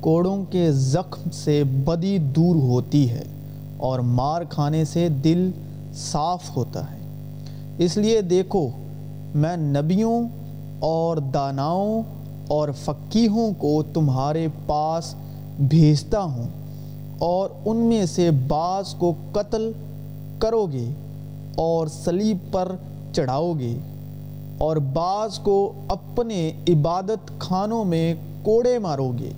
کوڑوں کے زخم سے بدی دور ہوتی ہے اور مار کھانے سے دل صاف ہوتا ہے۔ اس لیے دیکھو، میں نبیوں اور داناؤں اور فقیحوں کو تمہارے پاس بھیجتا ہوں اور ان میں سے بعض کو قتل کرو گے اور صلیب پر چڑھاؤ گے اور بعض کو اپنے عبادت خانوں میں کوڑے مارو گے۔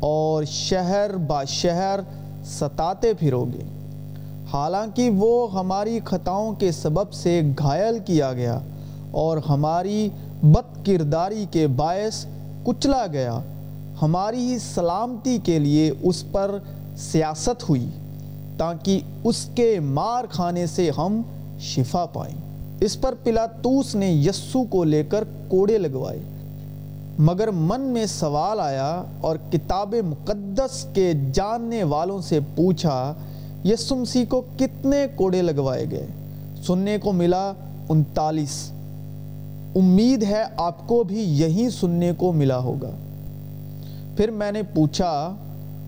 اور شہر با شہر ستاتے پھرو گے حالانکہ وہ ہماری خطاؤں کے سبب سے گھائل کیا گیا اور ہماری بد کرداری کے باعث کچلا گیا۔ ہماری ہی سلامتی کے لیے اس پر سیاست ہوئی تاکہ اس کے مار کھانے سے ہم شفا پائیں۔ اس پر پلاتوس نے یسو کو لے کر کوڑے لگوائے۔ مگر من میں سوال آیا اور کتاب مقدس کے جاننے والوں سے پوچھا یسو مسیح کو کتنے کوڑے لگوائے گئے؟ سننے کو ملا انتالیس۔ امید ہے آپ کو بھی یہی سننے کو ملا ہوگا۔ پھر میں نے پوچھا،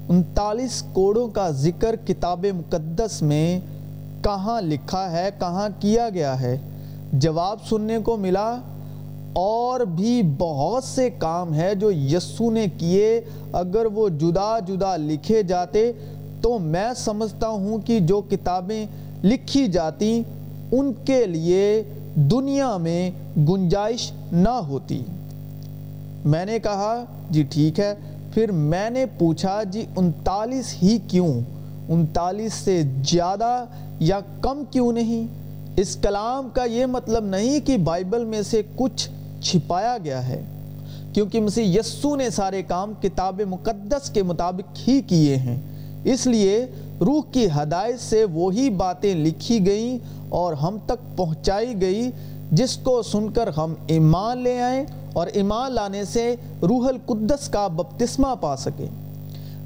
انتالیس کوڑوں کا ذکر کتاب مقدس میں کہاں لکھا ہے، کہاں کیا گیا ہے؟ جواب سننے کو ملا اور بھی بہت سے کام ہے جو یسو نے کیے۔ اگر وہ جدا جدا لکھے جاتے تو میں سمجھتا ہوں کہ جو کتابیں لکھی جاتی ان کے لیے دنیا میں گنجائش نہ ہوتی۔ میں نے کہا جی ٹھیک ہے۔ پھر میں نے پوچھا جی انتالیس ہی کیوں؟ انتالیس سے زیادہ یا کم کیوں نہیں؟ اس کلام کا یہ مطلب نہیں کہ بائبل میں سے کچھ چھپایا گیا ہے۔ کیونکہ مسیح یسو نے سارے کام کتاب مقدس کے مطابق ہی کیے ہیں۔ اس لیے روح کی ہدایت سے وہی باتیں لکھی گئیں اور ہم تک پہنچائی گئی، جس کو سن کر ہم ایمان لے آئیں اور ایمان لانے سے روح القدس کا بپتسمہ پا سکیں۔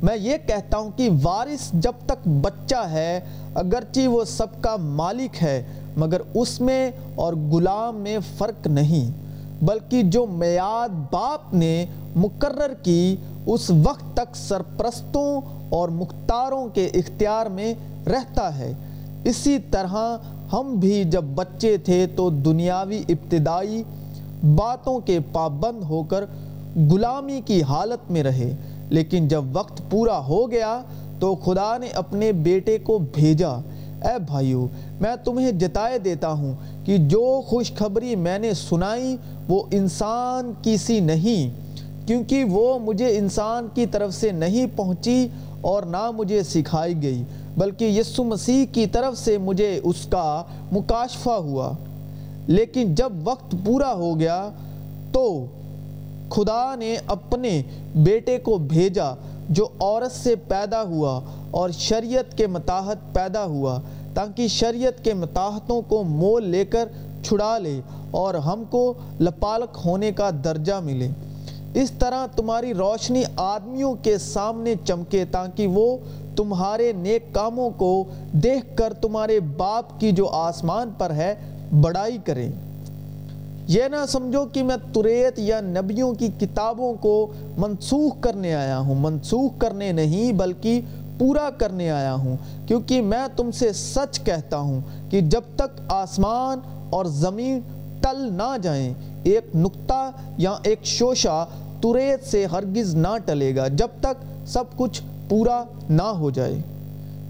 میں یہ کہتا ہوں کہ وارث جب تک بچہ ہے، اگرچہ وہ سب کا مالک ہے، مگر اس میں اور غلام میں فرق نہیں۔ بلکہ جو میاد باپ نے مقرر کی اس وقت تک سرپرستوں اور مختاروں کے اختیار میں رہتا ہے۔ اسی طرح ہم بھی جب بچے تھے تو دنیاوی ابتدائی باتوں کے پابند ہو کر غلامی کی حالت میں رہے، لیکن جب وقت پورا ہو گیا تو خدا نے اپنے بیٹے کو بھیجا۔ اے بھائیو، میں تمہیں جتائے دیتا ہوں کہ جو خوشخبری میں نے سنائی وہ انسان کی سی نہیں، کیونکہ وہ مجھے انسان کی طرف سے نہیں پہنچی اور نہ مجھے سکھائی گئی، بلکہ یسو مسیح کی طرف سے مجھے اس کا مکاشفہ ہوا۔ لیکن جب وقت پورا ہو گیا تو خدا نے اپنے بیٹے کو بھیجا جو عورت سے پیدا ہوا اور شریعت کے متاحت پیدا ہوا۔ تاکہ شریعت کے متاحتوں کو مول لے کر چھڑا لے اور ہم کو لپالک ہونے کا درجہ ملے۔ اس طرح تمہاری روشنی آدمیوں کے سامنے چمکے تاکہ وہ تمہارے نیک کاموں کو دیکھ کر تمہارے باپ کی جو آسمان پر ہے، بڑائی کریں یہ نہ سمجھو کہ میں تریت یا نبیوں کی کتابوں کو منسوخ کرنے آیا ہوں۔ منسوخ کرنے نہیں، بلکہ پورا کرنے آیا ہوں، کیونکہ میں تم سے سچ کہتا ہوں کہ جب تک آسمان اور زمین ٹل نہ جائیں، ایک نقطہ یا ایک شوشہ تریت سے ہرگز نہ ٹلے گا جب تک سب کچھ پورا نہ ہو جائے۔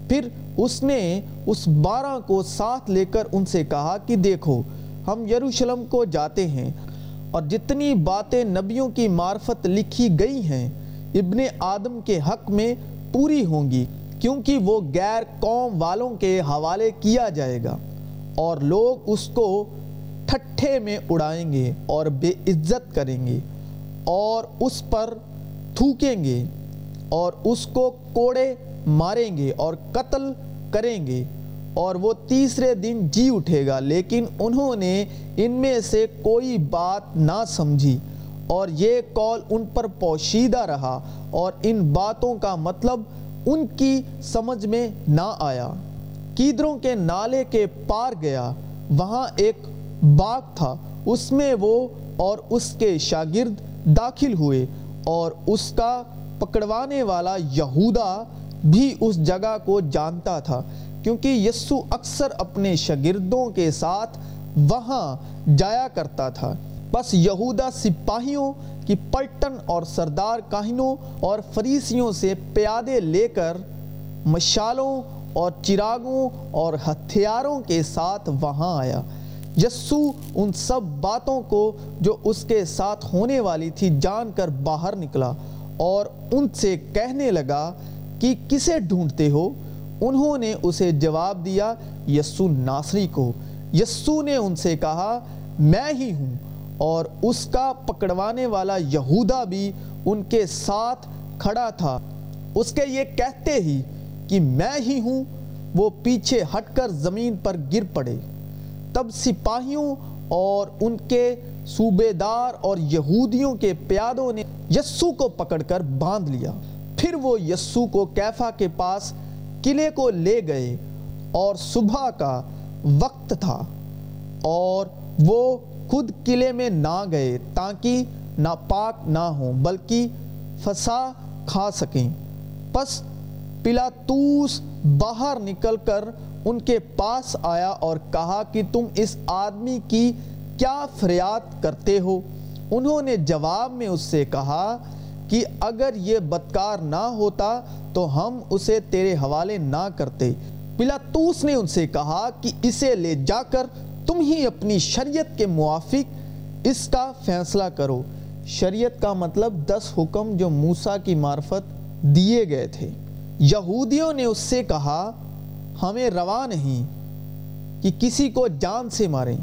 پھر اس نے اس بارہ کو ساتھ لے کر ان سے کہا کہ دیکھو، ہم یروشلم کو جاتے ہیں اور جتنی باتیں نبیوں کی معرفت لکھی گئی ہیں، ابن آدم کے حق میں پوری ہوں گی کیونکہ وہ غیر قوم والوں کے حوالے کیا جائے گا اور لوگ اس کو ٹھٹھے میں اڑائیں گے اور بے عزت کریں گے اور اس پر تھوکیں گے اور اس کو کوڑے ماریں گے اور قتل کریں گے اور وہ تیسرے دن جی اٹھے گا لیکن انہوں نے ان میں سے کوئی بات نہ سمجھی اور یہ قول ان پر پوشیدہ رہا اور ان باتوں کا مطلب ان کی سمجھ میں نہ آیا۔ کیدروں کے نالے کے پار گیا، وہاں ایک باغ تھا، اس میں وہ اور اس کے شاگرد داخل ہوئے اور اس کا پکڑوانے والا یہودا بھی اس جگہ کو جانتا تھا، کیونکہ یسو اکثر اپنے شاگردوں کے ساتھ وہاں جایا کرتا تھا۔ بس یہودا سپاہیوں کی پلٹن اور سردار کاہنوں اور فریسیوں سے پیادے لے کر مشالوں اور چراغوں اور ہتھیاروں کے ساتھ وہاں آیا۔ یسو ان سب باتوں کو جو اس کے ساتھ ہونے والی تھی جان کر باہر نکلا اور ان سے کہنے لگا کہ کسے ڈھونڈتے ہو؟ انہوں نے اسے جواب دیا یسو ناصری کو۔ یسو نے ان سے کہا، میں ہی ہوں۔ اور اس کا پکڑوانے والا یہودا بھی ان کے ساتھ کھڑا تھا۔ اس کے یہ کہتے ہی کہ میں ہی ہوں، وہ پیچھے ہٹ کر زمین پر گر پڑے۔ تب سپاہیوں اور ان کے صوبے دار اور یہودیوں کے پیادوں نے یسو کو پکڑ کر باندھ لیا۔ پھر وہ یسو کو کیفا کے پاس قلعے کو لے گئے اور صبح کا وقت تھا اور وہ خود قلعے میں نہ گئے تاکہ ناپاک نہ ہوں، بلکہ فسا کھا سکیں۔ پس پلاتوس باہر نکل کر ان کے پاس آیا اور کہا کہ تم اس آدمی کی کیا فریاد کرتے ہو؟ انہوں نے جواب میں اس سے کہا کہ اگر یہ بدکار نہ ہوتا تو ہم اسے تیرے حوالے نہ کرتے۔ پلاتوس نے ان سے کہا کہ اسے لے جا کر تم ہی اپنی شریعت کے موافق اس کا فیصلہ کرو۔ شریعت کا مطلب دس حکم جو موسیٰ کی معرفت دیے گئے تھے۔ یہودیوں نے اس سے کہا، ہمیں روا نہیں کہ کسی کو جان سے ماریں۔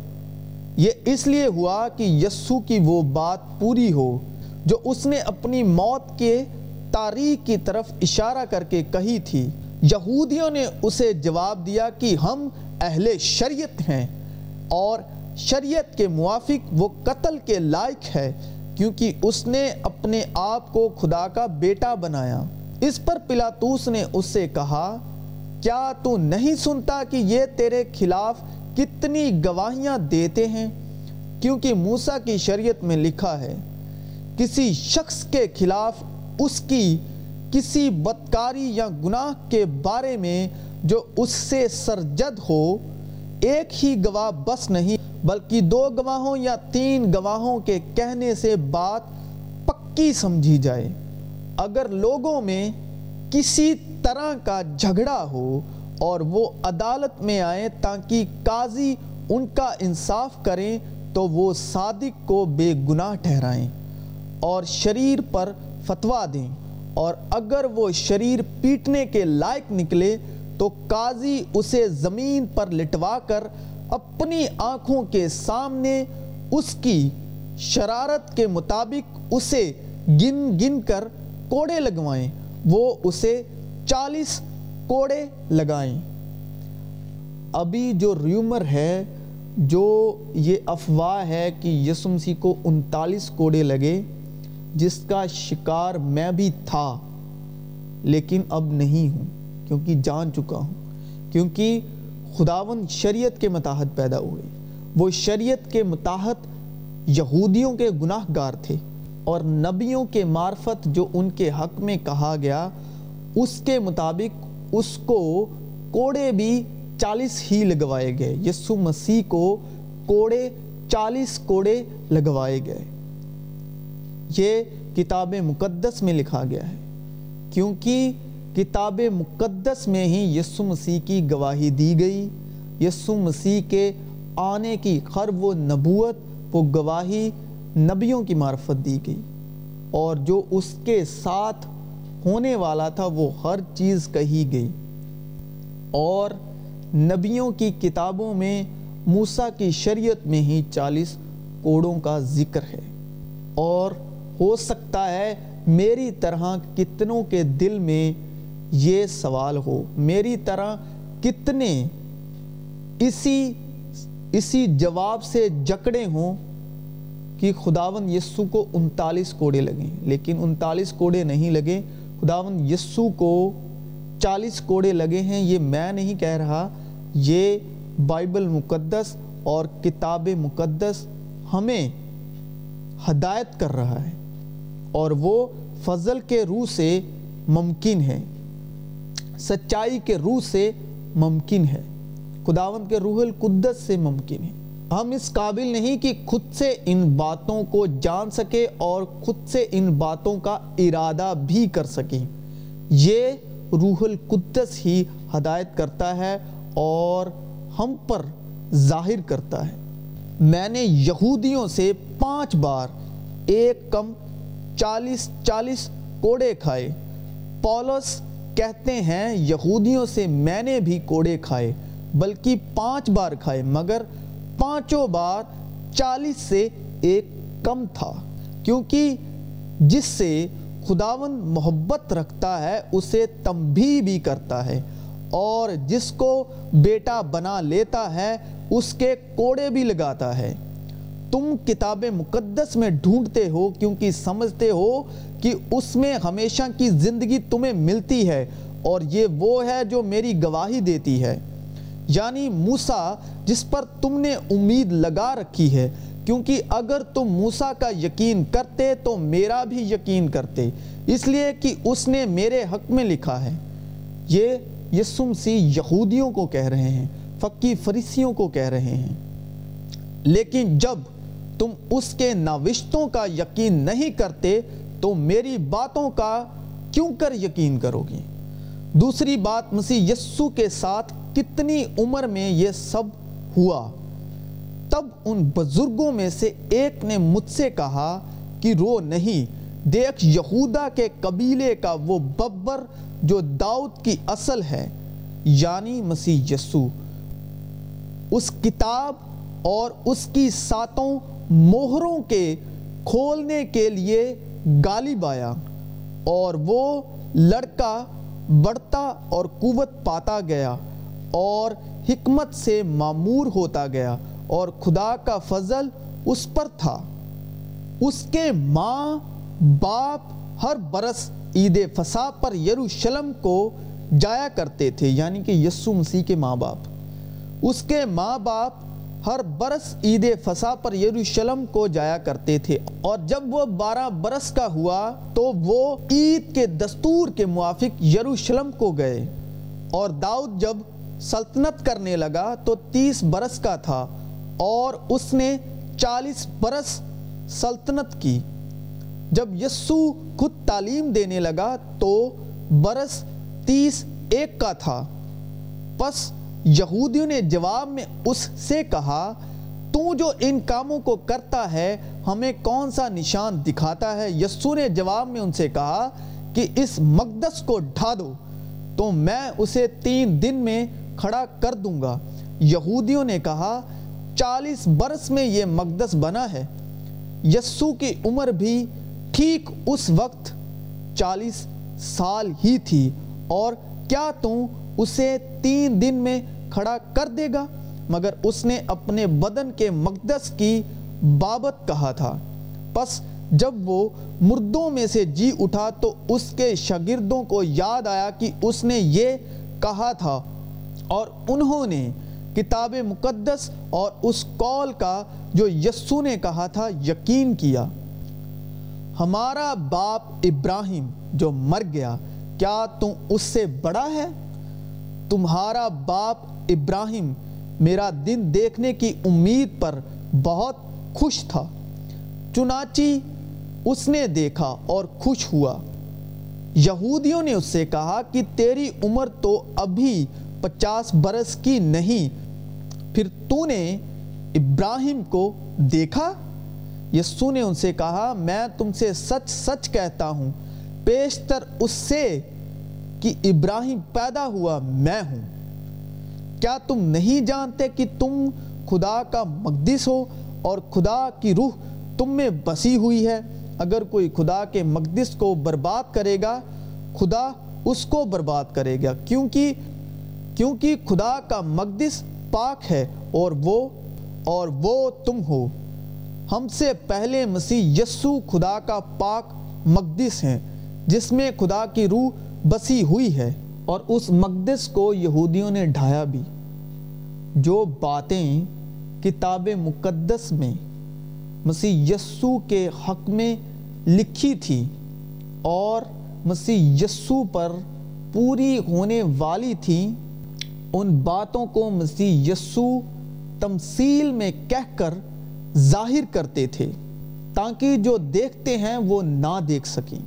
یہ اس لیے ہوا کہ یسو کی وہ بات پوری ہو جو اس نے اپنی موت کے تاریخ کی طرف اشارہ کر کے کہی تھی۔ یہودیوں نے اسے جواب دیا کہ ہم اہل شریعت ہیں۔ اور شریعت کے موافق وہ قتل کے لائق ہے کیونکہ اس نے اپنے آپ کو خدا کا بیٹا بنایا۔ اس پر پلاتوس نے اس سے کہا، کیا تو نہیں سنتا کہ یہ تیرے خلاف کتنی گواہیاں دیتے ہیں؟ کیونکہ موسیٰ کی شریعت میں لکھا ہے، کسی شخص کے خلاف اس کی کسی بدکاری یا گناہ کے بارے میں جو اس سے سرجد ہو ایک ہی گواہ بس نہیں، بلکہ دو گواہوں یا تین گواہوں کے کہنے سے بات پکی سمجھی جائے۔ اگر لوگوں میں کسی طرح کا جھگڑا ہو اور وہ عدالت میں آئیں تاکہ قاضی ان کا انصاف کریں، تو وہ صادق کو بے گناہ ٹھہرائیں اور شریر پر فتوہ دیں۔ اور اگر وہ شریر پیٹنے کے لائق نکلے تو قاضی اسے زمین پر لٹوا کر اپنی آنکھوں کے سامنے اس کی شرارت کے مطابق اسے گن گن کر کوڑے لگوائیں۔ وہ اسے چالیس کوڑے لگائیں۔ ابھی جو ریومر ہے، جو یہ افواہ ہے کہ یسو مسیح کو انتالیس کوڑے لگے، جس کا شکار میں بھی تھا، لیکن اب نہیں ہوں۔ کیونکہ جان چکا ہوں، کیونکہ خداون شریعت کے متحد پیدا ہوئے۔ وہ شریعت کے متحد یہودیوں کے گناہ گار تھے اور نبیوں کے معرفت جو ان کے حق میں کہا گیا، اس کے مطابق اس کو کوڑے بھی چالیس ہی لگوائے گئے۔ یسو مسیح کو کوڑے چالیس کوڑے لگوائے گئے۔ یہ کتاب مقدس میں لکھا گیا ہے، کیونکہ کتاب مقدس میں ہی یسو مسیح کی گواہی دی گئی۔ یسو مسیح کے آنے کی خرب و نبوت وہ گواہی نبیوں کی معرفت دی گئی۔ اور جو اس کے ساتھ ہونے والا تھا وہ ہر چیز کہی گئی۔ اور نبیوں کی کتابوں میں موسیٰ کی شریعت میں ہی چالیس کوڑوں کا ذکر ہے۔ اور ہو سکتا ہے میری طرح کتنوں کے دل میں یہ سوال ہو۔ میری طرح کتنے اسی اسی جواب سے جکڑے ہوں کہ خداون یسو کو انتالیس کوڑے لگیں۔ لیکن انتالیس کوڑے نہیں لگے۔ خداون یسو کو چالیس کوڑے لگے ہیں، یہ میں نہیں کہہ رہا۔ یہ بائبل مقدس اور کتاب مقدس ہمیں ہدایت کر رہا ہے اور وہ فضل کے روح سے ممکن ہے۔ سچائی کے روح سے ممکن ہے۔ خداوند کے روح القدس سے ممکن ہے۔ ہم اس قابل نہیں کہ خود سے ان باتوں کو جان سکے اور خود سے ان باتوں کا ارادہ بھی کر سکیں۔ یہ روح القدس ہی ہدایت کرتا ہے اور ہم پر ظاہر کرتا ہے۔ میں نے یہودیوں سے پانچ بار ایک کم چالیس چالیس کوڑے کھائے۔ پولس کہتے ہیں، یہودیوں سے میں نے بھی کوڑے کھائے، بلکہ پانچ بار کھائے، مگر پانچوں بار چالیس سے ایک کم تھا، کیونکہ جس سے خداون محبت رکھتا ہے، اسے تمبی بھی کرتا ہے، اور جس کو بیٹا بنا لیتا ہے، اس کے کوڑے بھی لگاتا ہے۔ تم کتاب مقدس میں ڈھونڈتے ہو کیونکہ سمجھتے ہو کہ اس میں ہمیشہ کی زندگی تمہیں ملتی ہے اور یہ وہ ہے جو میری گواہی دیتی ہے۔ یعنی موسیٰ، جس پر تم نے امید لگا رکھی ہے، کیونکہ اگر تم موسیٰ کا یقین کرتے تو میرا بھی یقین کرتے۔ اس لیے کہ اس نے میرے حق میں لکھا ہے۔ یہ یسو مسیح یہودیوں کو کہہ رہے ہیں، فقی فریسیوں کو کہہ رہے ہیں۔ لیکن جب تم اس کے نوشتوں کا یقین نہیں کرتے تو میری باتوں کا کیوں کر یقین کرو گی؟ دوسری بات مسیح یسو کے ساتھ کتنی عمر میں یہ سب ہوا؟ تب ان بزرگوں میں سے ایک نے مجھ سے کہا کہ رو نہیں، دیکھ یہودا کے قبیلے کا وہ ببر جو داؤد کی اصل ہے یعنی مسیح یسو اس کتاب اور اس کی ساتوں موہروں کے کھولنے کے لیے غالب آیا اور وہ لڑکا بڑھتا اور قوت پاتا گیا اور حکمت سے معمور ہوتا گیا اور خدا کا فضل اس پر تھا۔ اس کے ماں باپ ہر برس عید فسا پر یروشلم کو جایا کرتے تھے یعنی کہ یسو مسیح کے ماں باپ۔ اس کے ماں باپ ہر برس عید فسا پر یروشلم کو جایا کرتے تھے اور جب وہ بارہ برس کا ہوا تو وہ عید کے دستور کے موافق یروشلم کو گئے اور داؤد جب سلطنت کرنے لگا تو تیس برس کا تھا اور اس نے چالیس برس سلطنت کی۔ جب یسو خود تعلیم دینے لگا تو برس تیس ایک کا تھا۔ پس یہودیوں نے جواب میں اس سے کہا، تو جو ان کاموں کو کرتا ہے، ہمیں کون سا نشان دکھاتا ہے؟ یسو نے جواب میں ان سے کہا کہ اس مقدس کو ڈھا دو، تو میں اسے تین دن میں کھڑا کر دوں گا۔ یہودیوں نے کہا، چالیس برس میں یہ مقدس بنا ہے۔ یسو کی عمر بھی ٹھیک اس وقت چالیس سال ہی تھی، اور کیا تم اسے تین دن میں کھڑا کر دے گا، مگر اس نے اپنے بدن کے مقدس کی بابت کہا تھا۔ پس جب وہ مردوں میں سے جی اٹھا تو اس کے شاگردوں کو یاد آیا کہ اس نے یہ کہا تھا۔ اور انہوں نے کتاب مقدس اور اس کال کا جو یسو نے کہا تھا یقین کیا۔ ہمارا باپ ابراہیم جو مر گیا، کیا تم اس سے بڑا ہے؟ تمہارا باپ ابراہیم میرا دن دیکھنے کی امید پر بہت خوش تھا۔ چنانچہ اس نے دیکھا اور خوش ہوا۔ یہودیوں نے اس سے کہا کہ تیری عمر تو ابھی پچاس برس کی نہیں، پھر تو نے ابراہیم کو دیکھا؟ یسو نے ان سے کہا، میں تم سے سچ سچ کہتا ہوں، پیشتر اس سے کہ ابراہیم پیدا ہوا میں ہوں۔ کیا تم نہیں جانتے کہ تم خدا کا مقدس ہو اور خدا کی روح تم میں بسی ہوئی ہے؟ اگر کوئی خدا کے مقدس کو برباد کرے گا، خدا اس کو برباد کرے گا، کیونکہ کیونکہ خدا کا مقدس پاک ہے اور وہ اور وہ تم ہو۔ ہم سے پہلے مسیح یسو خدا کا پاک مقدس ہیں، جس میں خدا کی روح بسی ہوئی ہے اور اس مقدس کو یہودیوں نے ڈھایا بھی۔ جو باتیں کتاب مقدس میں مسیح یسو کے حق میں لکھی تھی اور مسیح یسو پر پوری ہونے والی تھیں ان باتوں کو مسیح یسو تمثیل میں کہہ کر ظاہر کرتے تھے تاکہ جو دیکھتے ہیں وہ نہ دیکھ سکیں۔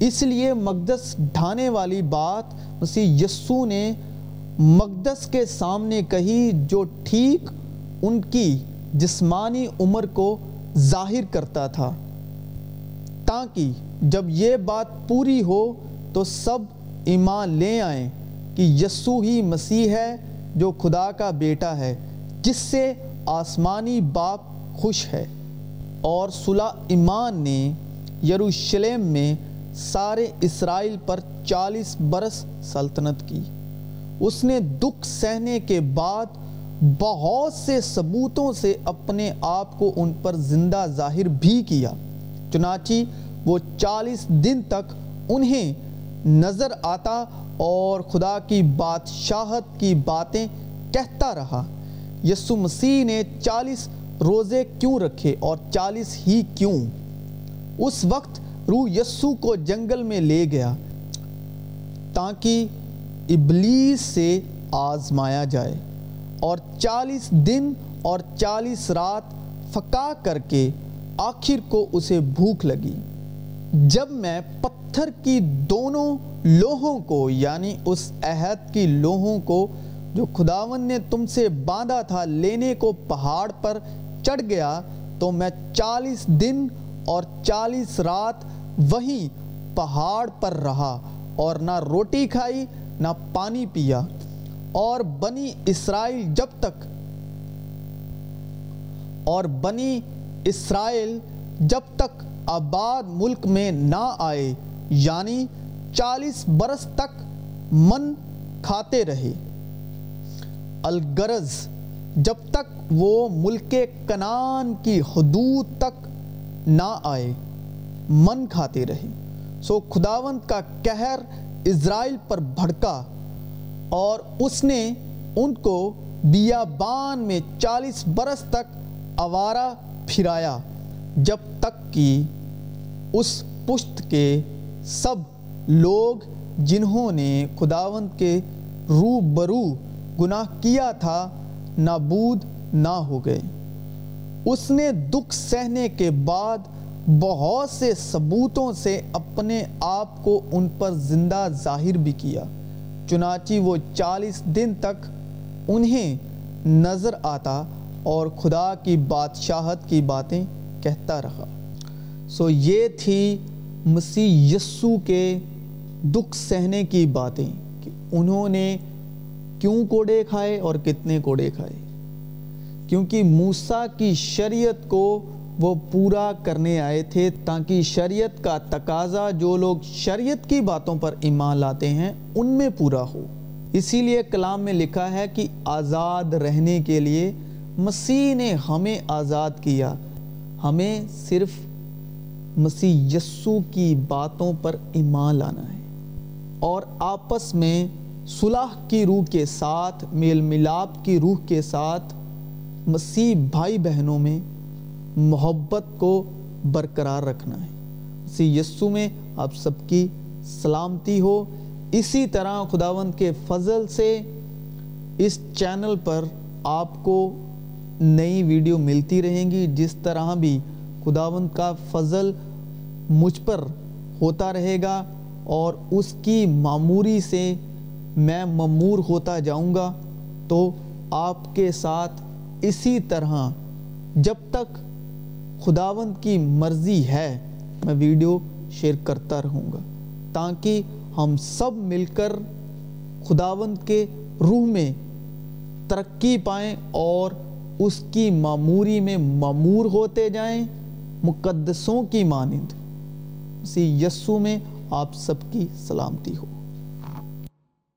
اس لیے مقدس ڈھانے والی بات مسیح یسو نے مقدس کے سامنے کہی جو ٹھیک ان کی جسمانی عمر کو ظاہر کرتا تھا، تاکہ جب یہ بات پوری ہو تو سب ایمان لے آئیں کہ یسو ہی مسیح ہے جو خدا کا بیٹا ہے، جس سے آسمانی باپ خوش ہے۔ اور صلح ایمان نے یروشلم میں سارے اسرائیل پر چالیس برس سلطنت کی۔ اس نے دکھ سہنے کے بعد بہت سے ثبوتوں سے اپنے آپ کو ان پر زندہ ظاہر بھی کیا۔ چنانچہ وہ چالیس دن تک انہیں نظر آتا اور خدا کی بادشاہت کی باتیں کہتا رہا۔ یسو مسیح نے چالیس روزے کیوں رکھے اور چالیس ہی کیوں؟ اس وقت روح یسو کو جنگل میں لے گیا تاکہ ابلیس سے آزمایا جائے اور چالیس دن اور چالیس رات فقا کر کے آخر کو اسے بھوک لگی۔ جب میں پتھر کی دونوں لوہوں کو یعنی اس عہد کی لوہوں کو جو خداون نے تم سے باندھا تھا لینے کو پہاڑ پر چڑھ گیا، تو میں چالیس دن اور چالیس رات وہیں پہاڑ پر رہا اور نہ روٹی کھائی نہ پانی پیا اور بنی اسرائیل جب تک اور بنی اسرائیل جب تک آباد ملک میں نہ آئے یعنی چالیس برس تک من کھاتے رہے۔ الگرز جب تک وہ ملک کنان کی حدود تک نہ آئے، من کھاتے رہے۔ سو خداوند کا کہر اسرائیل پر بھڑکا اور اس نے ان کو بیابان میں چالیس برس تک آوارہ پھرایا، جب تک کہ اس پشت کے سب لوگ جنہوں نے خداوند کے رو برو گناہ کیا تھا، نابود نہ ہو گئے۔ اس نے دکھ سہنے کے بعد بہت سے ثبوتوں سے اپنے آپ کو ان پر زندہ ظاہر بھی کیا۔ چنانچہ وہ چالیس دن تک انہیں نظر آتا اور خدا کی بادشاہت کی باتیں کہتا رہا۔ سو یہ تھی مسیح یسو کے دکھ سہنے کی باتیں کہ انہوں نے کیوں کوڑے کھائے اور کتنے کوڑے کھائے۔ کیونکہ موسیٰ کی شریعت کو وہ پورا کرنے آئے تھے تاکہ شریعت کا تقاضا جو لوگ شریعت کی باتوں پر ایمان لاتے ہیں ان میں پورا ہو۔ اسی لیے کلام میں لکھا ہے کہ آزاد رہنے کے لیے مسیح نے ہمیں آزاد کیا۔ ہمیں صرف مسیح یسو کی باتوں پر ایمان لانا ہے۔ اور آپس میں صلح کی روح کے ساتھ، میل ملاپ کی روح کے ساتھ مسیح بھائی بہنوں میں محبت کو برقرار رکھنا ہے۔ اسی یسو میں آپ سب کی سلامتی ہو۔ اسی طرح خداوند کے فضل سے اس چینل پر آپ کو نئی ویڈیو ملتی رہیں گی۔ جس طرح بھی خداوند کا فضل مجھ پر ہوتا رہے گا اور اس کی معموری سے میں ممور ہوتا جاؤں گا، تو آپ کے ساتھ اسی طرح جب تک خداوند کی مرضی ہے، میں ویڈیو شیئر کرتا رہوں گا۔ تاکہ ہم سب مل کر خداوند کے روح میں ترقی پائیں اور اس کی معموری میں معمور ہوتے جائیں، مقدسوں کی مانند۔ اسی یسو میں آپ سب کی سلامتی ہو۔